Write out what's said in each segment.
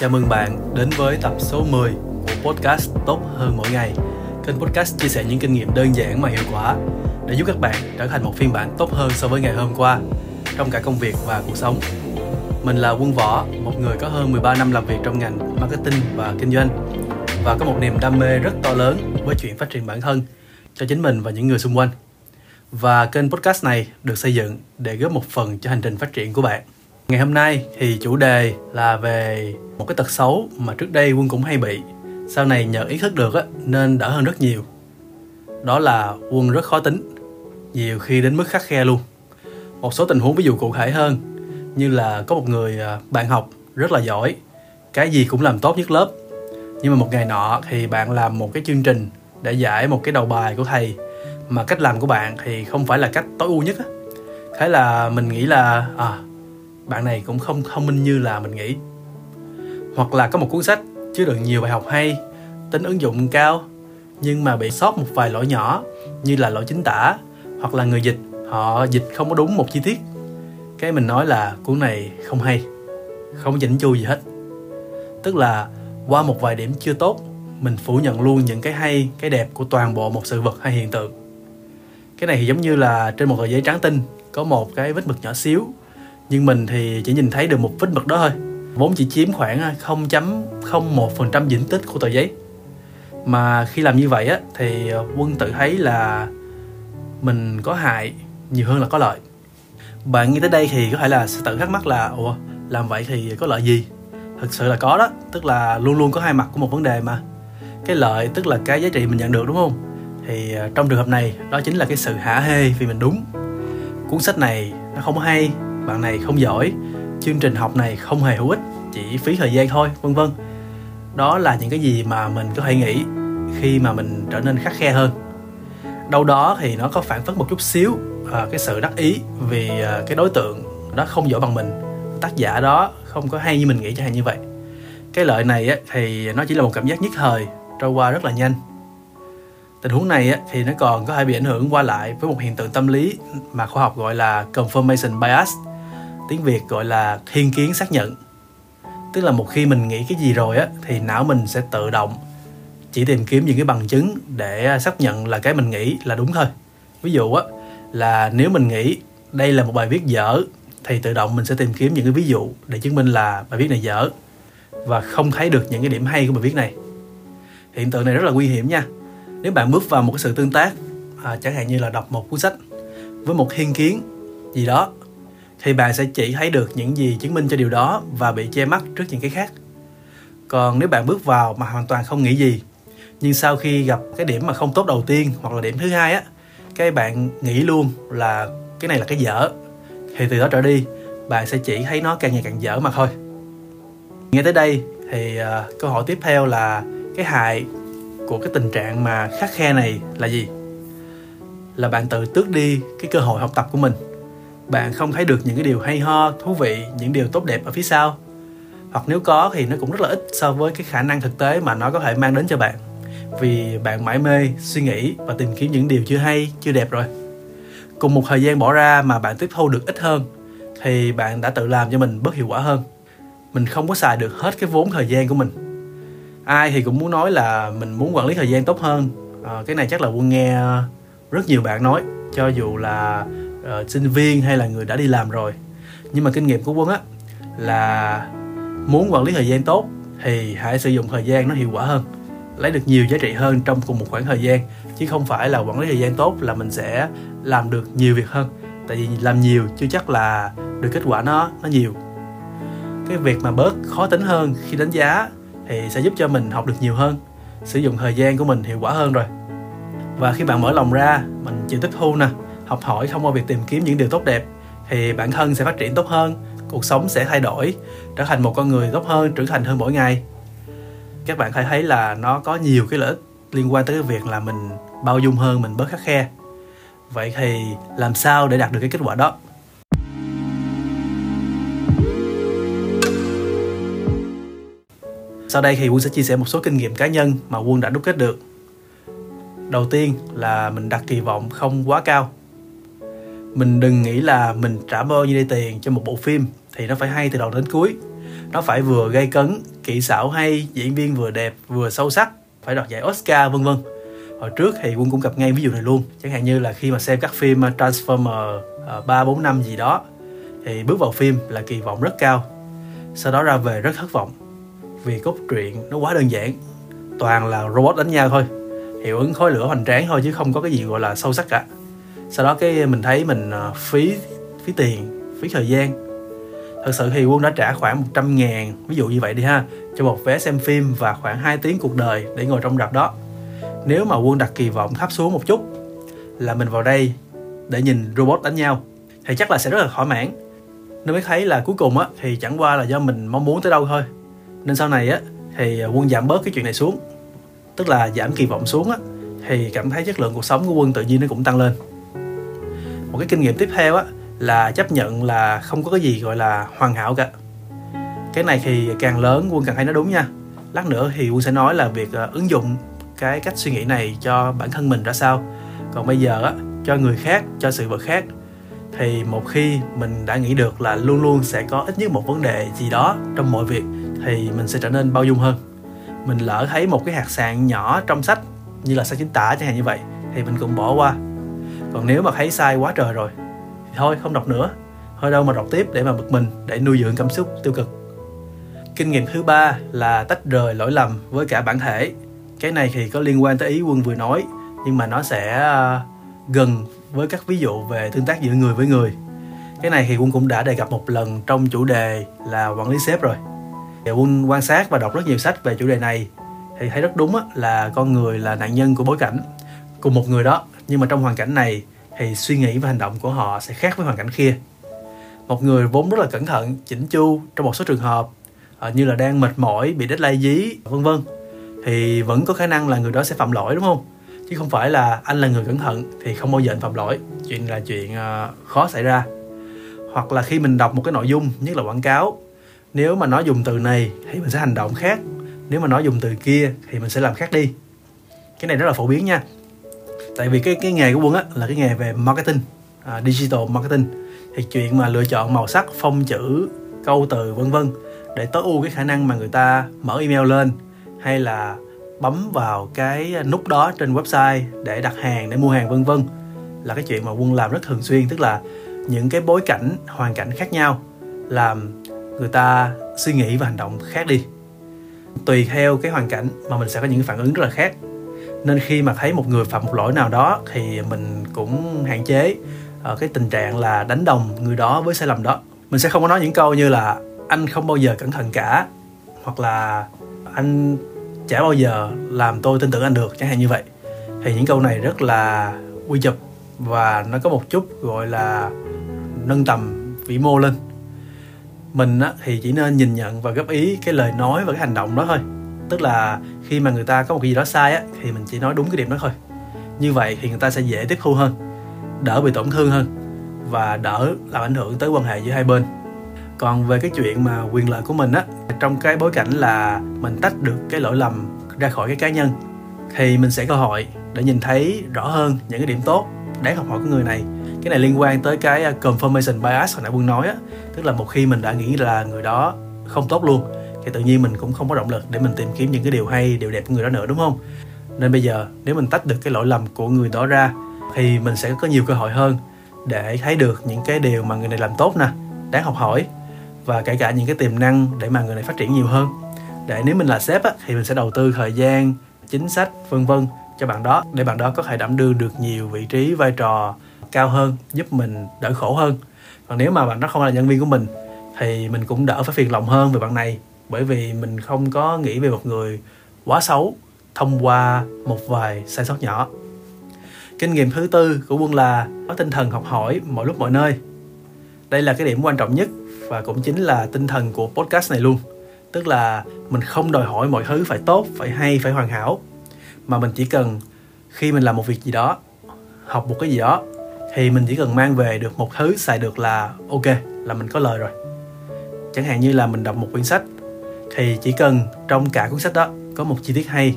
Chào mừng bạn đến với tập số 10 của podcast Tốt hơn mỗi ngày. Kênh podcast chia sẻ những kinh nghiệm đơn giản mà hiệu quả để giúp các bạn trở thành một phiên bản tốt hơn so với ngày hôm qua trong cả công việc và cuộc sống. Mình là Quân Võ, một người có hơn 13 năm làm việc trong ngành marketing và kinh doanh và có một niềm đam mê rất to lớn với chuyện phát triển bản thân cho chính mình và những người xung quanh. Và kênh podcast này được xây dựng để góp một phần cho hành trình phát triển của bạn. Ngày hôm nay thì chủ đề là về một cái tật xấu mà trước đây Quân cũng hay bị. Sau này nhờ ý thức được á, nên đỡ hơn rất nhiều. Đó là Quân rất khó tính, nhiều khi đến mức khắc khe luôn. Một số tình huống ví dụ cụ thể hơn, như là có một người à, bạn học rất là giỏi, cái gì cũng làm tốt nhất lớp. Nhưng mà một ngày nọ thì bạn làm một cái chương trình để giải một cái đầu bài của thầy mà cách làm của bạn thì không phải là cách tối ưu nhất á. Thế là mình nghĩ là à, bạn này cũng không thông minh như là mình nghĩ. Hoặc là có một cuốn sách chứa đựng nhiều bài học hay, tính ứng dụng cao, nhưng mà bị sót một vài lỗi nhỏ như là lỗi chính tả hoặc là người dịch. Họ dịch không có đúng một chi tiết. Cái mình nói là cuốn này không hay, không chỉnh chu gì hết. Tức là qua một vài điểm chưa tốt, mình phủ nhận luôn những cái hay, cái đẹp của toàn bộ một sự vật hay hiện tượng. Cái này thì giống như là trên một tờ giấy trắng tinh, có một cái vết mực nhỏ xíu nhưng mình thì chỉ nhìn thấy được một vết mực đó thôi. Vốn chỉ chiếm khoảng à, 0.01% diện tích của tờ giấy. Mà khi làm như vậy á, thì à, quân tự thấy là mình có hại nhiều hơn là có lợi. Bạn nghe tới đây thì có thể là sẽ tự thắc mắc là, ủa, làm vậy thì có lợi gì? Thực sự là có đó, tức là luôn luôn có hai mặt của một vấn đề mà. Cái lợi tức là cái giá trị mình nhận được, đúng không? Thì à, trong trường hợp này, đó chính là cái sự hả hê vì mình đúng. Cuốn sách này nó không hay bạn này không giỏi chương trình học này không hề hữu ích chỉ phí thời gian thôi vân vân. Đó là những cái gì mà mình có thể nghĩ khi mà mình trở nên khắc khe hơn. Đâu đó thì nó có phản phất một chút xíu à, cái sự đắc ý vì à, cái đối tượng đó không giỏi bằng mình. Tác giả đó không có hay như mình nghĩ chẳng hạn như vậy. Cái lợi này á, thì nó chỉ là một cảm giác nhất thời trôi qua rất là nhanh. Tình huống này á, thì nó còn có thể bị ảnh hưởng qua lại với một hiện tượng tâm lý mà khoa học gọi là confirmation bias tiếng việt gọi là thiên kiến xác nhận. Tức là một khi mình nghĩ cái gì rồi á thì não mình sẽ tự động chỉ tìm kiếm những cái bằng chứng để à, xác nhận là cái mình nghĩ là đúng thôi. Ví dụ á là nếu mình nghĩ đây là một bài viết dở thì tự động mình sẽ tìm kiếm những cái ví dụ để chứng minh là bài viết này dở và không thấy được những cái điểm hay của bài viết này. Hiện tượng này rất là nguy hiểm nha. Nếu bạn bước vào một cái sự tương tác à, chẳng hạn như là đọc một cuốn sách với một thiên kiến gì đó thì bạn sẽ chỉ thấy được những gì chứng minh cho điều đó và bị che mắt trước những cái khác. Còn nếu bạn bước vào mà hoàn toàn không nghĩ gì nhưng sau khi gặp cái điểm mà không tốt đầu tiên hoặc là điểm thứ hai á cái bạn nghĩ luôn là cái này là cái dở thì từ đó trở đi bạn sẽ chỉ thấy nó càng ngày càng dở mà thôi. Nghe tới đây thì uh, câu hỏi tiếp theo là cái hại của cái tình trạng mà khắc khe này là gì? Là bạn tự tước đi cái cơ hội học tập của mình bạn không thấy được những cái điều hay ho thú vị những điều tốt đẹp ở phía sau. Hoặc nếu có thì nó cũng rất là ít so với cái khả năng thực tế mà nó có thể mang đến cho bạn. Vì bạn mãi mê suy nghĩ và tìm kiếm những điều chưa hay chưa đẹp rồi. Cùng một thời gian bỏ ra mà bạn tiếp thu được ít hơn thì bạn đã tự làm cho mình bớt hiệu quả hơn. Mình không có xài được hết cái vốn thời gian của mình. Ai thì cũng muốn nói là mình muốn quản lý thời gian tốt hơn. À, cái này chắc là quân nghe rất nhiều bạn nói cho dù là uh, sinh viên hay là người đã đi làm rồi. Nhưng mà kinh nghiệm của quân á là muốn quản lý thời gian tốt thì hãy sử dụng thời gian nó hiệu quả hơn lấy được nhiều giá trị hơn trong cùng một khoảng thời gian. Chứ không phải là quản lý thời gian tốt là mình sẽ làm được nhiều việc hơn. Tại vì làm nhiều chưa chắc là được kết quả nó nó nhiều. Cái việc mà bớt khó tính hơn khi đánh giá thì sẽ giúp cho mình học được nhiều hơn sử dụng thời gian của mình hiệu quả hơn rồi. Và khi bạn mở lòng ra mình chịu tiếp thu nè học hỏi thông qua việc tìm kiếm những điều tốt đẹp, thì bản thân sẽ phát triển tốt hơn, cuộc sống sẽ thay đổi, trở thành một con người tốt hơn, trưởng thành hơn mỗi ngày. Các bạn hãy thấy là nó có nhiều cái lợi ích liên quan tới cái việc là mình bao dung hơn, mình bớt khắc khe. Vậy thì làm sao để đạt được cái kết quả đó? Sau đây thì quân sẽ chia sẻ một số kinh nghiệm cá nhân mà quân đã đúc kết được. Đầu tiên là mình đặt kỳ vọng không quá cao mình đừng nghĩ là mình trả bao nhiêu đây tiền cho một bộ phim, thì nó phải hay từ đầu đến cuối. Nó phải vừa gây cấn, kỹ xảo hay, diễn viên vừa đẹp, vừa sâu sắc, phải đoạt giải oscar, vân vân. Hồi trước thì quân cũng gặp ngay ví dụ này luôn, chẳng hạn như là khi mà xem các phim uh, transformer uh, ba bốn năm gì đó, thì bước vào phim là kỳ vọng rất cao. Sau đó ra về rất thất vọng, vì cốt truyện nó quá đơn giản, toàn là robot đánh nhau thôi. Hiệu ứng khói lửa hoành tráng thôi chứ không có cái gì gọi là sâu sắc cả sau đó cái mình thấy mình ờ, phí phí tiền, phí thời gian. Thật sự thì quân đã trả khoảng 100 ngàn, ví dụ như vậy đi ha, cho một vé xem phim và khoảng 2 tiếng cuộc đời để ngồi trong rạp đó. Nếu mà quân đặt kỳ vọng thấp xuống một chút là mình vào đây để nhìn robot đánh nhau thì chắc là sẽ rất là thỏa mãn. Nên mới thấy là cuối cùng á, thì chẳng qua là do mình mong muốn tới đâu thôi. Nên sau này á, thì quân giảm bớt cái chuyện này xuống. Tức là giảm kỳ vọng xuống á, thì cảm thấy chất lượng cuộc sống của quân tự nhiên nó cũng tăng lên một cái kinh nghiệm tiếp theo á, là chấp nhận là không có cái gì gọi là hoàn hảo cả. Cái này thì càng lớn, quân càng thấy nó đúng nha. Lát nữa thì quân sẽ nói là việc ờ, ứng dụng cái cách suy nghĩ này cho bản thân mình ra sao. Còn bây giờ á, cho người khác, cho sự vật khác, thì một khi mình đã nghĩ được là luôn luôn sẽ có ít nhất một vấn đề gì đó trong mọi việc, thì mình sẽ trở nên bao dung hơn. Mình lỡ thấy một cái hạt sạn nhỏ trong sách, như là sách chính tả chẳng hạn như vậy, thì mình cũng bỏ qua còn nếu mà thấy sai quá trời rồi, thì thôi, không đọc nữa. Thôi đâu mà đọc tiếp để mà bực mình, để nuôi dưỡng cảm xúc tiêu cực. Kinh nghiệm thứ ba là tách rời lỗi lầm với cả bản thể. Cái này thì có liên quan tới ý quân vừa nói, nhưng mà nó sẽ ờ, gần với các ví dụ về tương tác giữa người với người. Cái này thì quân cũng đã đề cập một lần trong chủ đề là quản lý sếp rồi. Thì quân quan sát và đọc rất nhiều sách về chủ đề này, thì thấy rất đúng là con người là nạn nhân của bối cảnh cùng một người đó nhưng mà trong hoàn cảnh này thì suy nghĩ và hành động của họ sẽ khác với hoàn cảnh kia. Một người vốn rất là cẩn thận chỉnh chu trong một số trường hợp ờ, như là đang mệt mỏi, bị deadline dí, vân vân, thì vẫn có khả năng là người đó sẽ phạm lỗi, đúng không? Chứ không phải là anh là người cẩn thận thì không bao giờ anh phạm lỗi. Chuyện là chuyện ờ, khó xảy ra. Hoặc là khi mình đọc một cái nội dung, nhất là quảng cáo, nếu mà nó dùng từ này thì mình sẽ hành động khác, nếu mà nó dùng từ kia thì mình sẽ làm khác đi. Cái này rất là phổ biến nha tại vì cái cái nghề của quân á là cái nghề về marketing à, digital marketing. Thì chuyện mà lựa chọn màu sắc phông chữ câu từ vân vân để tối ưu cái khả năng mà người ta mở email lên hay là bấm vào cái nút đó trên website để đặt hàng để mua hàng vân vân là cái chuyện mà quân làm rất thường xuyên. Tức là những cái bối cảnh hoàn cảnh khác nhau làm người ta suy nghĩ và hành động khác đi. Tùy theo cái hoàn cảnh mà mình sẽ có những phản ứng rất là khác nên khi mà thấy một người phạm một lỗi nào đó thì mình cũng hạn chế ờ, cái tình trạng là đánh đồng người đó với sai lầm đó. Mình sẽ không có nói những câu như là anh không bao giờ cẩn thận cả hoặc là anh chả bao giờ làm tôi tin tưởng anh được chẳng hạn như vậy. Thì những câu này rất là quy chụp và nó có một chút gọi là nâng tầm vĩ mô lên. Mình á, thì chỉ nên nhìn nhận và góp ý cái lời nói và cái hành động đó thôi. Tức là khi mà người ta có một cái gì đó sai á, thì mình chỉ nói đúng cái điểm đó thôi. Như vậy thì người ta sẽ dễ tiếp thu hơn, đỡ bị tổn thương hơn và đỡ làm ảnh hưởng tới quan hệ giữa hai bên. Còn về cái chuyện mà quyền lợi của mình á, trong cái bối cảnh là mình tách được cái lỗi lầm ra khỏi cái cá nhân, thì mình sẽ cơ hội để nhìn thấy rõ hơn những cái điểm tốt, đáng học hỏi của người này. Cái này liên quan tới cái à, confirmation bias hồi nãy quân nói á, tức là một khi mình đã nghĩ là người đó không tốt luôn thì tự nhiên mình cũng không có động lực để mình tìm kiếm những cái điều hay điều đẹp của người đó nữa đúng không? Nên bây giờ nếu mình tách được cái lỗi lầm của người đó ra thì mình sẽ có nhiều cơ hội hơn để thấy được những cái điều mà người này làm tốt nè đáng học hỏi và kể cả những cái tiềm năng để mà người này phát triển nhiều hơn. Để nếu mình là sếp á, thì mình sẽ đầu tư thời gian chính sách vân vân cho bạn đó để bạn đó có thể đảm đương được nhiều vị trí vai trò cao hơn giúp mình đỡ khổ hơn. Còn nếu mà bạn đó không là nhân viên của mình thì mình cũng đỡ phải phiền lòng hơn về bạn này bởi vì mình không có nghĩ về một người quá xấu thông qua một vài sai sót nhỏ. Kinh nghiệm thứ tư của quân là có tinh thần học hỏi mọi lúc mọi nơi. Đây là cái điểm quan trọng nhất và cũng chính là tinh thần của podcast này luôn. Tức là mình không đòi hỏi mọi thứ phải tốt, phải hay, phải hoàn hảo. Mà mình chỉ cần khi mình làm một việc gì đó, học một cái gì đó, thì mình chỉ cần mang về được một thứ xài được là ok, là mình có lời rồi. Chẳng hạn như là mình đọc một quyển sách thì chỉ cần trong cả cuốn sách đó có một chi tiết hay,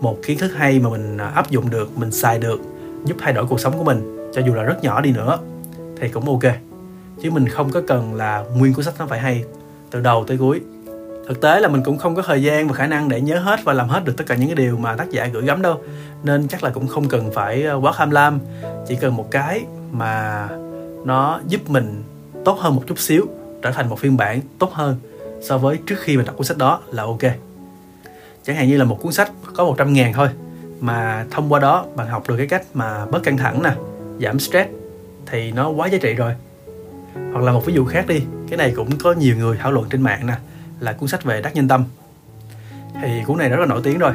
một kiến thức hay mà mình à, áp dụng được, mình xài được, giúp thay đổi cuộc sống của mình, cho dù là rất nhỏ đi nữa, thì cũng ok. Chứ mình không có cần là nguyên cuốn sách nó phải hay từ đầu tới cuối. Thực tế là mình cũng không có thời gian và khả năng để nhớ hết và làm hết được tất cả những cái điều mà tác giả gửi gắm đâu. Nên chắc là cũng không cần phải à, quá tham lam. Chỉ cần một cái mà nó giúp mình tốt hơn một chút xíu, trở thành một phiên bản tốt hơn so với trước khi mình đọc cuốn sách đó là ok. Chẳng hạn như là một cuốn sách có 100 ngàn thôi, mà thông qua đó bạn học được cái cách mà bớt căng thẳng nè, giảm stress, thì nó quá giá trị rồi. Hoặc là một ví dụ khác đi, cái này cũng có nhiều người thảo luận trên mạng nè, là cuốn sách về đắc nhân tâm. Thì cuốn này rất là nổi tiếng rồi.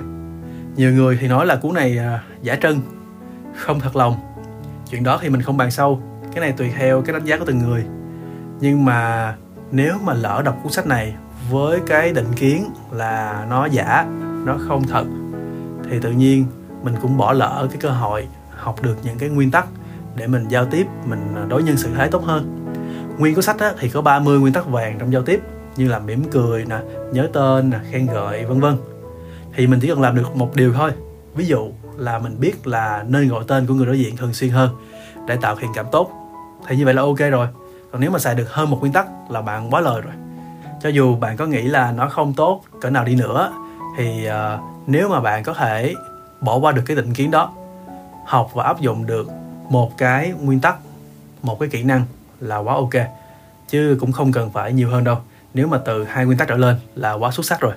Nhiều người thì nói là cuốn này à, giả trân, không thật lòng. Chuyện đó thì mình không bàn sâu, cái này tùy theo cái đánh giá của từng người. Nhưng mà nếu mà lỡ đọc cuốn sách này với cái định kiến là nó giả nó không thật thì tự nhiên mình cũng bỏ lỡ cái cơ hội học được những cái nguyên tắc để mình giao tiếp mình đối nhân xử thế tốt hơn. Nguyên cuốn sách á, thì có 30 nguyên tắc vàng trong giao tiếp như là mỉm cười nè nhớ tên nè khen ngợi vân vân. Thì mình chỉ cần làm được một điều thôi. Ví dụ là mình biết là nên gọi tên của người đối diện thường xuyên hơn để tạo thiện cảm tốt. Thì như vậy là ok rồi còn nếu mà xài được hơn một nguyên tắc là bạn quá lời rồi. Cho dù bạn có nghĩ là nó không tốt cỡ nào đi nữa thì uh, nếu mà bạn có thể bỏ qua được cái định kiến đó học và áp dụng được một cái nguyên tắc một cái kỹ năng là quá ok. Chứ cũng không cần phải nhiều hơn đâu. Nếu mà từ hai nguyên tắc trở lên là quá xuất sắc rồi.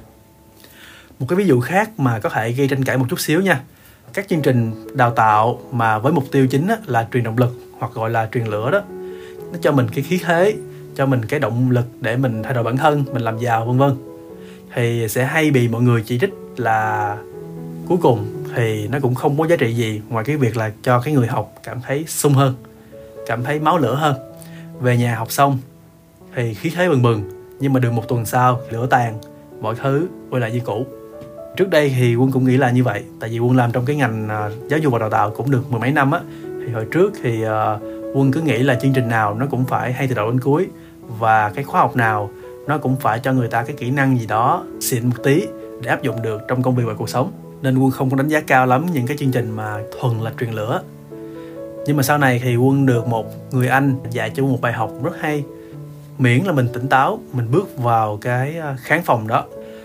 Một cái ví dụ khác mà có thể gây tranh cãi một chút xíu nha. Các chương trình đào tạo mà với mục tiêu chính là truyền động lực hoặc gọi là truyền lửa đó nó cho mình cái khí thế cho mình cái động lực để mình thay đổi bản thân mình làm giàu vân vân. Thì sẽ hay bị mọi người chỉ trích là cuối cùng thì nó cũng không có giá trị gì ngoài cái việc là cho cái người học cảm thấy sung hơn cảm thấy máu lửa hơn. Về nhà học xong thì khí thế bừng bừng nhưng mà được một tuần sau lửa tàn mọi thứ quay lại như cũ. Trước đây thì quân cũng nghĩ là như vậy tại vì quân làm trong cái ngành à, giáo dục và đào tạo cũng được mười mấy năm á. Thì hồi trước thì uh, quân cứ nghĩ là chương trình nào nó cũng phải hay từ đầu đến cuối, và cái khóa học nào nó cũng phải cho người ta cái kỹ năng gì đó xịn một tí để áp dụng được trong công việc và cuộc sống. Nên quân không có đánh giá cao lắm những cái chương trình mà thuần là truyền lửa. Nhưng mà sau này thì quân được một người anh dạy cho quân một bài học rất hay. Miễn là mình tỉnh táo, mình bước vào cái à, khán phòng đó.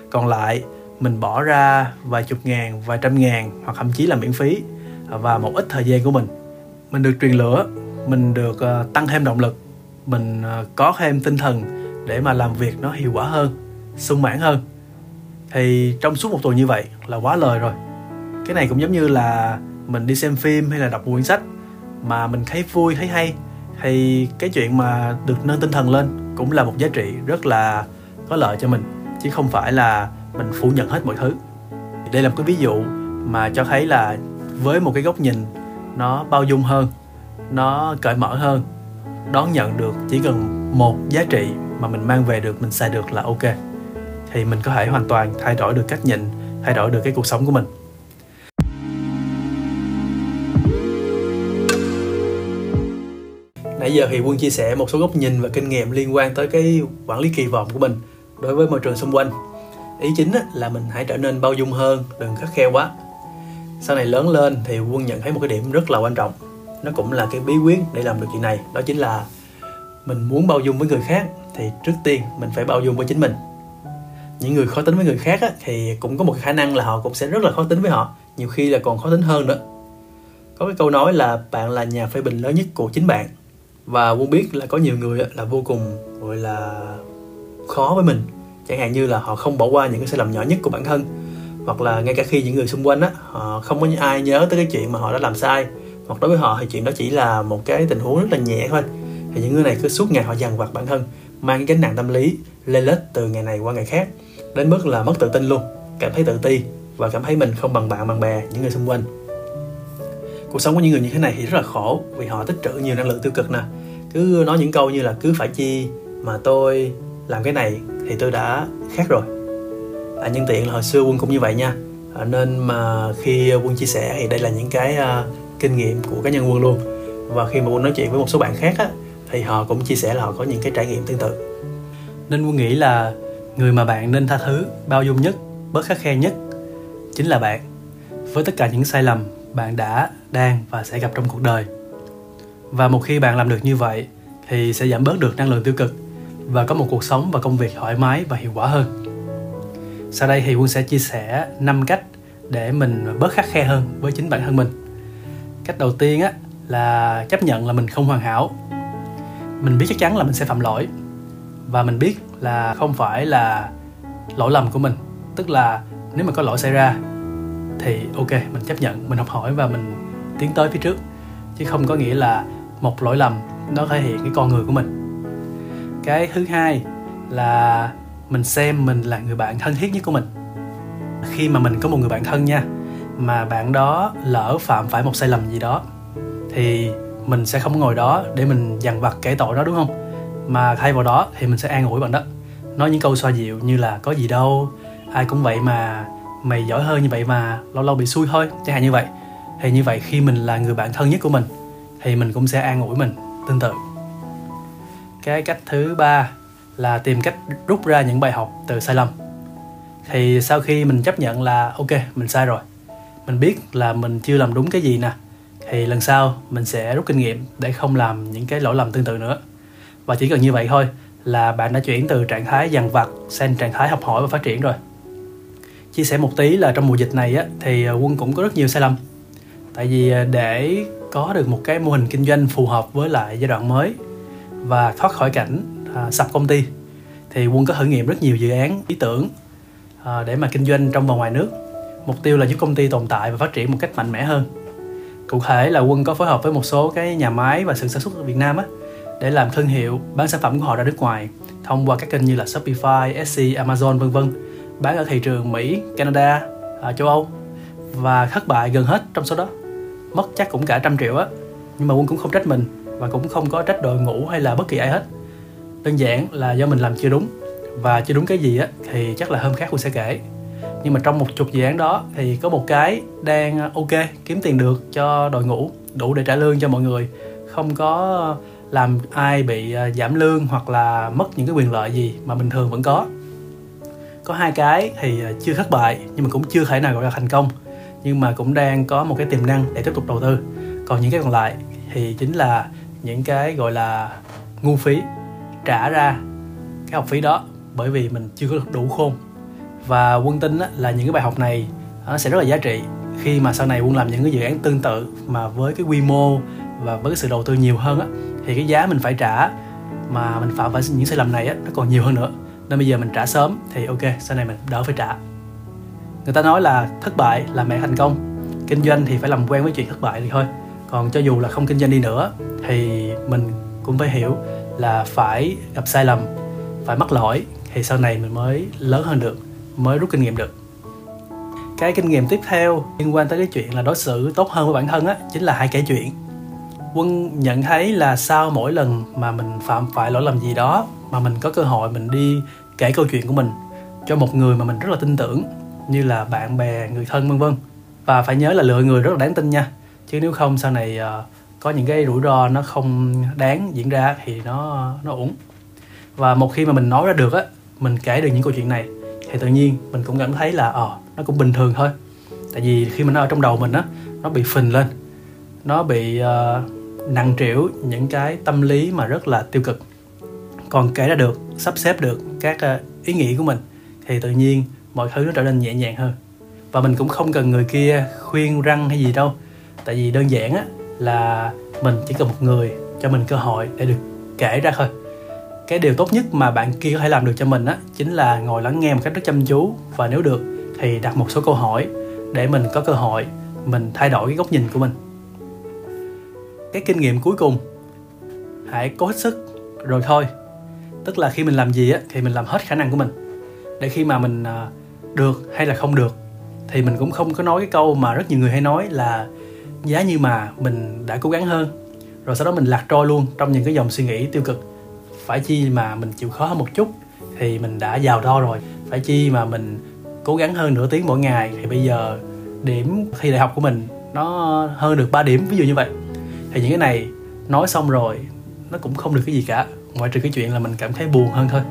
Còn lại, mình bỏ ra vài chục ngàn, vài trăm ngàn hoặc thậm chí là miễn phí và một ít thời gian của mình. Mình được truyền lửa mình được ờ, tăng thêm động lực, mình ờ, có thêm tinh thần để mà làm việc nó hiệu quả hơn, sung mãn hơn. Thì trong suốt một tuần như vậy là quá lời rồi. Cái này cũng giống như là mình đi xem phim hay là đọc một quyển sách mà mình thấy vui, thấy hay, thì cái chuyện mà được nâng tinh thần lên cũng là một giá trị rất là có lợi cho mình, chứ không phải là mình phủ nhận hết mọi thứ. Đây là một cái ví dụ mà cho thấy là với một cái góc nhìn nó bao dung hơn nó cởi mở hơn. Đón nhận được chỉ cần một giá trị mà mình mang về được, mình xài được là ok. Thì mình có thể hoàn toàn thay đổi được cách nhìn, thay đổi được cái cuộc sống của mình. Nãy giờ thì quân chia sẻ một số góc nhìn và kinh nghiệm liên quan tới cái quản lý kỳ vọng của mình đối với môi trường xung quanh. Ý chính là mình hãy trở nên bao dung hơn, đừng khắc khe quá. Sau này lớn lên thì quân nhận thấy một cái điểm rất là quan trọng nó cũng là cái bí quyết để làm được chuyện này. Đó chính là mình muốn bao dung với người khác thì trước tiên mình phải bao dung với chính mình. Những người khó tính với người khác á, thì cũng có một khả năng là họ cũng sẽ rất là khó tính với họ nhiều khi là còn khó tính hơn nữa. Có cái câu nói là bạn là nhà phê bình lớn nhất của chính bạn. Và quân biết là có nhiều người là vô cùng gọi là khó với mình. Chẳng hạn như là họ không bỏ qua những cái sai lầm nhỏ nhất của bản thân. Hoặc là ngay cả khi những người xung quanh á họ không có ai nhớ tới cái chuyện mà họ đã làm sai hoặc đối với họ thì chuyện đó chỉ là một cái tình huống rất là nhẹ thôi. Thì những người này cứ suốt ngày họ dằn vặt bản thân mang cái gánh nặng tâm lý lên lết từ ngày này qua ngày khác đến mức là mất tự tin luôn cảm thấy tự ti và cảm thấy mình không bằng bạn bằng bè những người xung quanh. Cuộc sống của những người như thế này thì rất là khổ vì họ tích trữ nhiều năng lượng tiêu cực nè. Cứ nói những câu như là cứ phải chi mà tôi làm cái này thì tôi đã khác rồi. À, nhân tiện là hồi xưa quân cũng như vậy nha. À, nên mà khi quân chia sẻ thì đây là những cái uh, kinh nghiệm của cá nhân quân luôn. Và khi mà quân nói chuyện với một số bạn khác á, thì họ cũng chia sẻ là họ có những cái trải nghiệm tương tự. Nên quân nghĩ là người mà bạn nên tha thứ bao dung nhất, bớt khắc khe nhất chính là bạn. Với tất cả những sai lầm bạn đã, đang và sẽ gặp trong cuộc đời. Và một khi bạn làm được như vậy thì sẽ giảm bớt được năng lượng tiêu cực và có một cuộc sống và công việc thoải mái và hiệu quả hơn. Sau đây thì quân sẽ chia sẻ 5 cách để mình bớt khắc khe hơn với chính bản thân mình cách đầu tiên á, là chấp nhận là mình không hoàn hảo. Mình biết chắc chắn là mình sẽ phạm lỗi. Và mình biết là không phải là lỗi lầm của mình. Tức là nếu mà có lỗi xảy ra thì ok, mình chấp nhận, mình học hỏi và mình tiến tới phía trước. Chứ không có nghĩa là một lỗi lầm nó thể hiện cái con người của mình. Cái thứ hai là mình xem mình là người bạn thân thiết nhất của mình. Khi mà mình có một người bạn thân nha mà bạn đó lỡ phạm phải một sai lầm gì đó, thì mình sẽ không ngồi đó để mình dằn vặt kể tội đó, đúng không? Mà thay vào đó thì mình sẽ an ủi bạn đó. Nói những câu xoa dịu như là có gì đâu, ai cũng vậy mà, mày giỏi hơn như vậy mà, lâu lâu bị xui thôi chẳng hạn như vậy. Thì như vậy khi mình là người bạn thân nhất của mình, thì mình cũng sẽ an ủi mình tương tự. Cái cách thứ ba là tìm cách rút ra những bài học từ sai lầm. Thì sau khi mình chấp nhận là ok, mình sai rồi mình biết là mình chưa làm đúng cái gì nè thì lần sau mình sẽ rút kinh nghiệm để không làm những cái lỗi lầm tương tự nữa. Và chỉ cần như vậy thôi là bạn đã chuyển từ trạng thái dằn vặt sang trạng thái học hỏi và phát triển rồi. Chia sẻ một tí là trong mùa dịch này á thì à, quân cũng có rất nhiều sai lầm. Tại vì à, để có được một cái mô hình kinh doanh phù hợp với lại giai đoạn mới và thoát khỏi cảnh à, sập công ty thì quân có thử nghiệm rất nhiều dự án ý tưởng à, để mà kinh doanh trong và ngoài nước mục tiêu là giúp công ty tồn tại và phát triển một cách mạnh mẽ hơn. Cụ thể là quân có phối hợp với một số cái nhà máy và xưởng sản xuất ở việt nam á để làm thương hiệu bán sản phẩm của họ ra nước ngoài thông qua các kênh như là Shopify, Etsy, Amazon vân vân bán ở thị trường Mỹ, Canada, ở châu Âu và thất bại gần hết trong số đó. Mất chắc cũng cả trăm triệu á nhưng mà quân cũng không trách mình và cũng không có trách đội ngũ hay là bất kỳ ai hết. Đơn giản là do mình làm chưa đúng và chưa đúng cái gì á thì chắc là hôm khác quân sẽ kể nhưng mà trong một chục dự án đó thì có một cái đang ờ, ok, kiếm tiền được cho đội ngũ, đủ để trả lương cho mọi người. Không có làm ai bị ờ, giảm lương hoặc là mất những cái quyền lợi gì mà bình thường vẫn có. Có hai cái thì ờ, chưa thất bại nhưng mà cũng chưa thể nào gọi là thành công, nhưng mà cũng đang có một cái tiềm năng để tiếp tục đầu tư. Còn những cái còn lại thì chính là những cái gọi là ngu phí trả ra cái học phí đó bởi vì mình chưa có đủ khôn và quân tin là những cái bài học này, nó sẽ rất là giá trị khi mà sau này quân làm những cái dự án tương tự mà với cái quy mô và với cái sự đầu tư nhiều hơn á, thì cái giá mình phải trả mà mình phạm phải những sai lầm này á, nó còn nhiều hơn nữa. Nên bây giờ mình trả sớm thì ok, sau này mình đỡ phải trả. Người ta nói là thất bại là mẹ thành công. Kinh doanh thì phải làm quen với chuyện thất bại thì thôi. Còn cho dù là không kinh doanh đi nữa thì mình cũng phải hiểu là phải gặp sai lầm, phải mắc lỗi thì sau này mình mới lớn hơn được mới rút kinh nghiệm được. Cái kinh nghiệm tiếp theo liên quan tới cái chuyện là đối xử tốt hơn với bản thân á chính là hai kể chuyện. Quân nhận thấy là sau mỗi lần mà mình phạm phải lỗi lầm gì đó mà mình có cơ hội mình đi kể câu chuyện của mình cho một người mà mình rất là tin tưởng như là bạn bè người thân vân vân. Và phải nhớ là lựa người rất là đáng tin nha chứ nếu không sau này uh, có những cái rủi ro nó không đáng diễn ra thì nó nó uổng. Và một khi mà mình nói ra được á mình kể được những câu chuyện này thì tự nhiên mình cũng cảm thấy là ờ nó cũng bình thường thôi. Tại vì khi mà nó ở trong đầu mình á nó bị phình lên. Nó bị uh, nặng trĩu những cái tâm lý mà rất là tiêu cực. Còn kể ra được sắp xếp được các uh, ý nghĩ của mình thì tự nhiên mọi thứ nó trở nên nhẹ nhàng hơn. Và mình cũng không cần người kia khuyên răng hay gì đâu. Tại vì đơn giản á là mình chỉ cần một người cho mình cơ hội để được kể ra thôi cái điều tốt nhất mà bạn kia có thể làm được cho mình á, chính là ngồi lắng nghe một cách rất chăm chú. Và nếu được, thì đặt một số câu hỏi để mình có cơ hội mình thay đổi cái góc nhìn của mình. Cái kinh nghiệm cuối cùng, hãy cố hết sức rồi thôi. Tức là khi mình làm gì á, thì mình làm hết khả năng của mình. Để khi mà mình à, được hay là không được, thì mình cũng không có nói cái câu mà rất nhiều người hay nói là giá như mà mình đã cố gắng hơn. Rồi sau đó mình lạc trôi luôn trong những cái dòng suy nghĩ tiêu cực phải chi mà mình chịu khó hơn một chút thì mình đã giàu to rồi. Phải chi mà mình cố gắng hơn nửa tiếng mỗi ngày thì bây giờ điểm thi đại học của mình nó hơn được 3 điểm, ví dụ như vậy. Thì những cái này nói xong rồi, nó cũng không được cái gì cả. Ngoại trừ cái chuyện là mình cảm thấy buồn hơn thôi.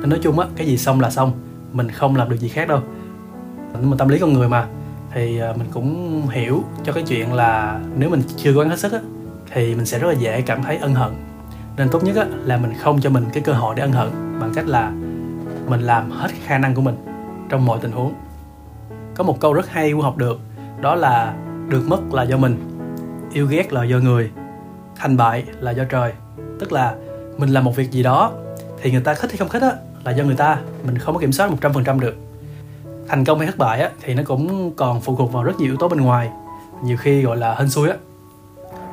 Nên nói chung á, cái gì xong là xong, mình không làm được gì khác đâu. Nhưng mà tâm lý con người mà, thì à, mình cũng hiểu cho cái chuyện là nếu mình chưa cố gắng hết sức á, thì mình sẽ rất là dễ cảm thấy ân hận nên tốt nhất á, là mình không cho mình cái cơ hội để ân hận bằng cách là mình làm hết khả năng của mình trong mọi tình huống. Có một câu rất hay của học được, đó là được mất là do mình, yêu ghét là do người, thành bại là do trời. Tức là mình làm một việc gì đó thì người ta thích hay không thích á, là do người ta, mình không có kiểm soát một trăm phần trăm được. Thành công hay thất bại á, thì nó cũng còn phụ thuộc vào rất nhiều yếu tố bên ngoài, nhiều khi gọi là hên xui á.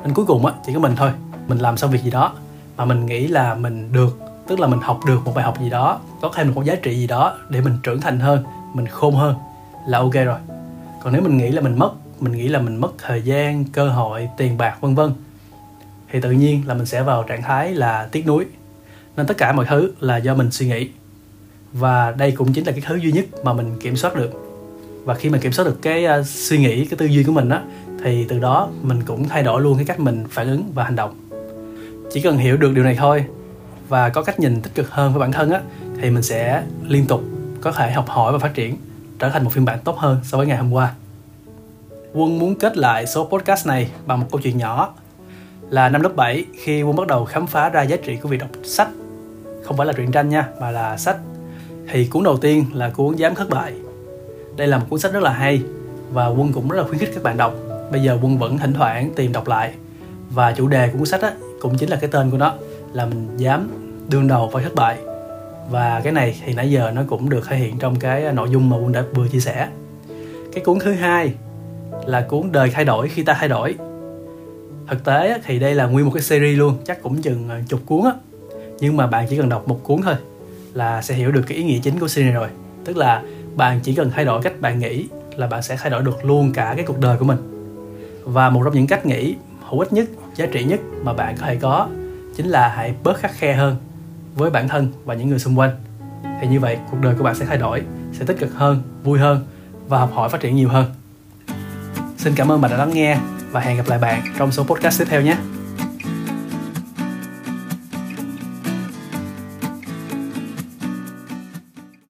Nên cuối cùng á, chỉ có mình thôi, mình làm xong việc gì đó mà mình nghĩ là mình được tức là mình học được một bài học gì đó có thêm một giá trị gì đó để mình trưởng thành hơn mình khôn hơn là ok rồi. Còn nếu mình nghĩ là mình mất mình nghĩ là mình mất thời gian cơ hội tiền bạc vân vân thì tự nhiên là mình sẽ vào trạng thái là tiếc nuối. Nên tất cả mọi thứ là do mình suy nghĩ. Và đây cũng chính là cái thứ duy nhất mà mình kiểm soát được. Và khi mình kiểm soát được cái uh, suy nghĩ cái tư duy của mình á thì từ đó mình cũng thay đổi luôn cái cách mình phản ứng và hành động chỉ cần hiểu được điều này thôi và có cách nhìn tích cực hơn với bản thân á thì mình sẽ liên tục có thể học hỏi và phát triển trở thành một phiên bản tốt hơn so với ngày hôm qua. Quân muốn kết lại số podcast này bằng một câu chuyện nhỏ. Là năm lớp 7 khi Quân bắt đầu khám phá ra giá trị của việc đọc sách. Không phải là truyện tranh nha mà là sách. Thì cuốn đầu tiên là cuốn Dám thất bại. Đây là một cuốn sách rất là hay và Quân cũng rất là khuyến khích các bạn đọc. Bây giờ Quân vẫn thỉnh thoảng tìm đọc lại. Và chủ đề của cuốn sách á, cũng chính là cái tên của nó, là mình dám đương đầu với thất bại. Và cái này thì nãy giờ nó cũng được thể hiện trong cái nội dung mà Quân đã vừa chia sẻ. Cái cuốn thứ hai là cuốn đời thay đổi khi ta thay đổi. Thực tế thì đây là nguyên một cái series luôn, chắc cũng chừng ờ, chục cuốn á. Nhưng mà bạn chỉ cần đọc một cuốn thôi là sẽ hiểu được cái ý nghĩa chính của series rồi. Tức là bạn chỉ cần thay đổi cách bạn nghĩ là bạn sẽ thay đổi được luôn cả cái cuộc đời của mình. Và một trong những cách nghĩ hữu ích nhất giá trị nhất mà bạn có thể có chính là hãy bớt khắc khe hơn với bản thân và những người xung quanh. Thì như vậy, cuộc đời của bạn sẽ thay đổi, sẽ tích cực hơn, vui hơn và học hỏi phát triển nhiều hơn. Xin cảm ơn bạn đã lắng nghe và hẹn gặp lại bạn trong số podcast tiếp theo nhé.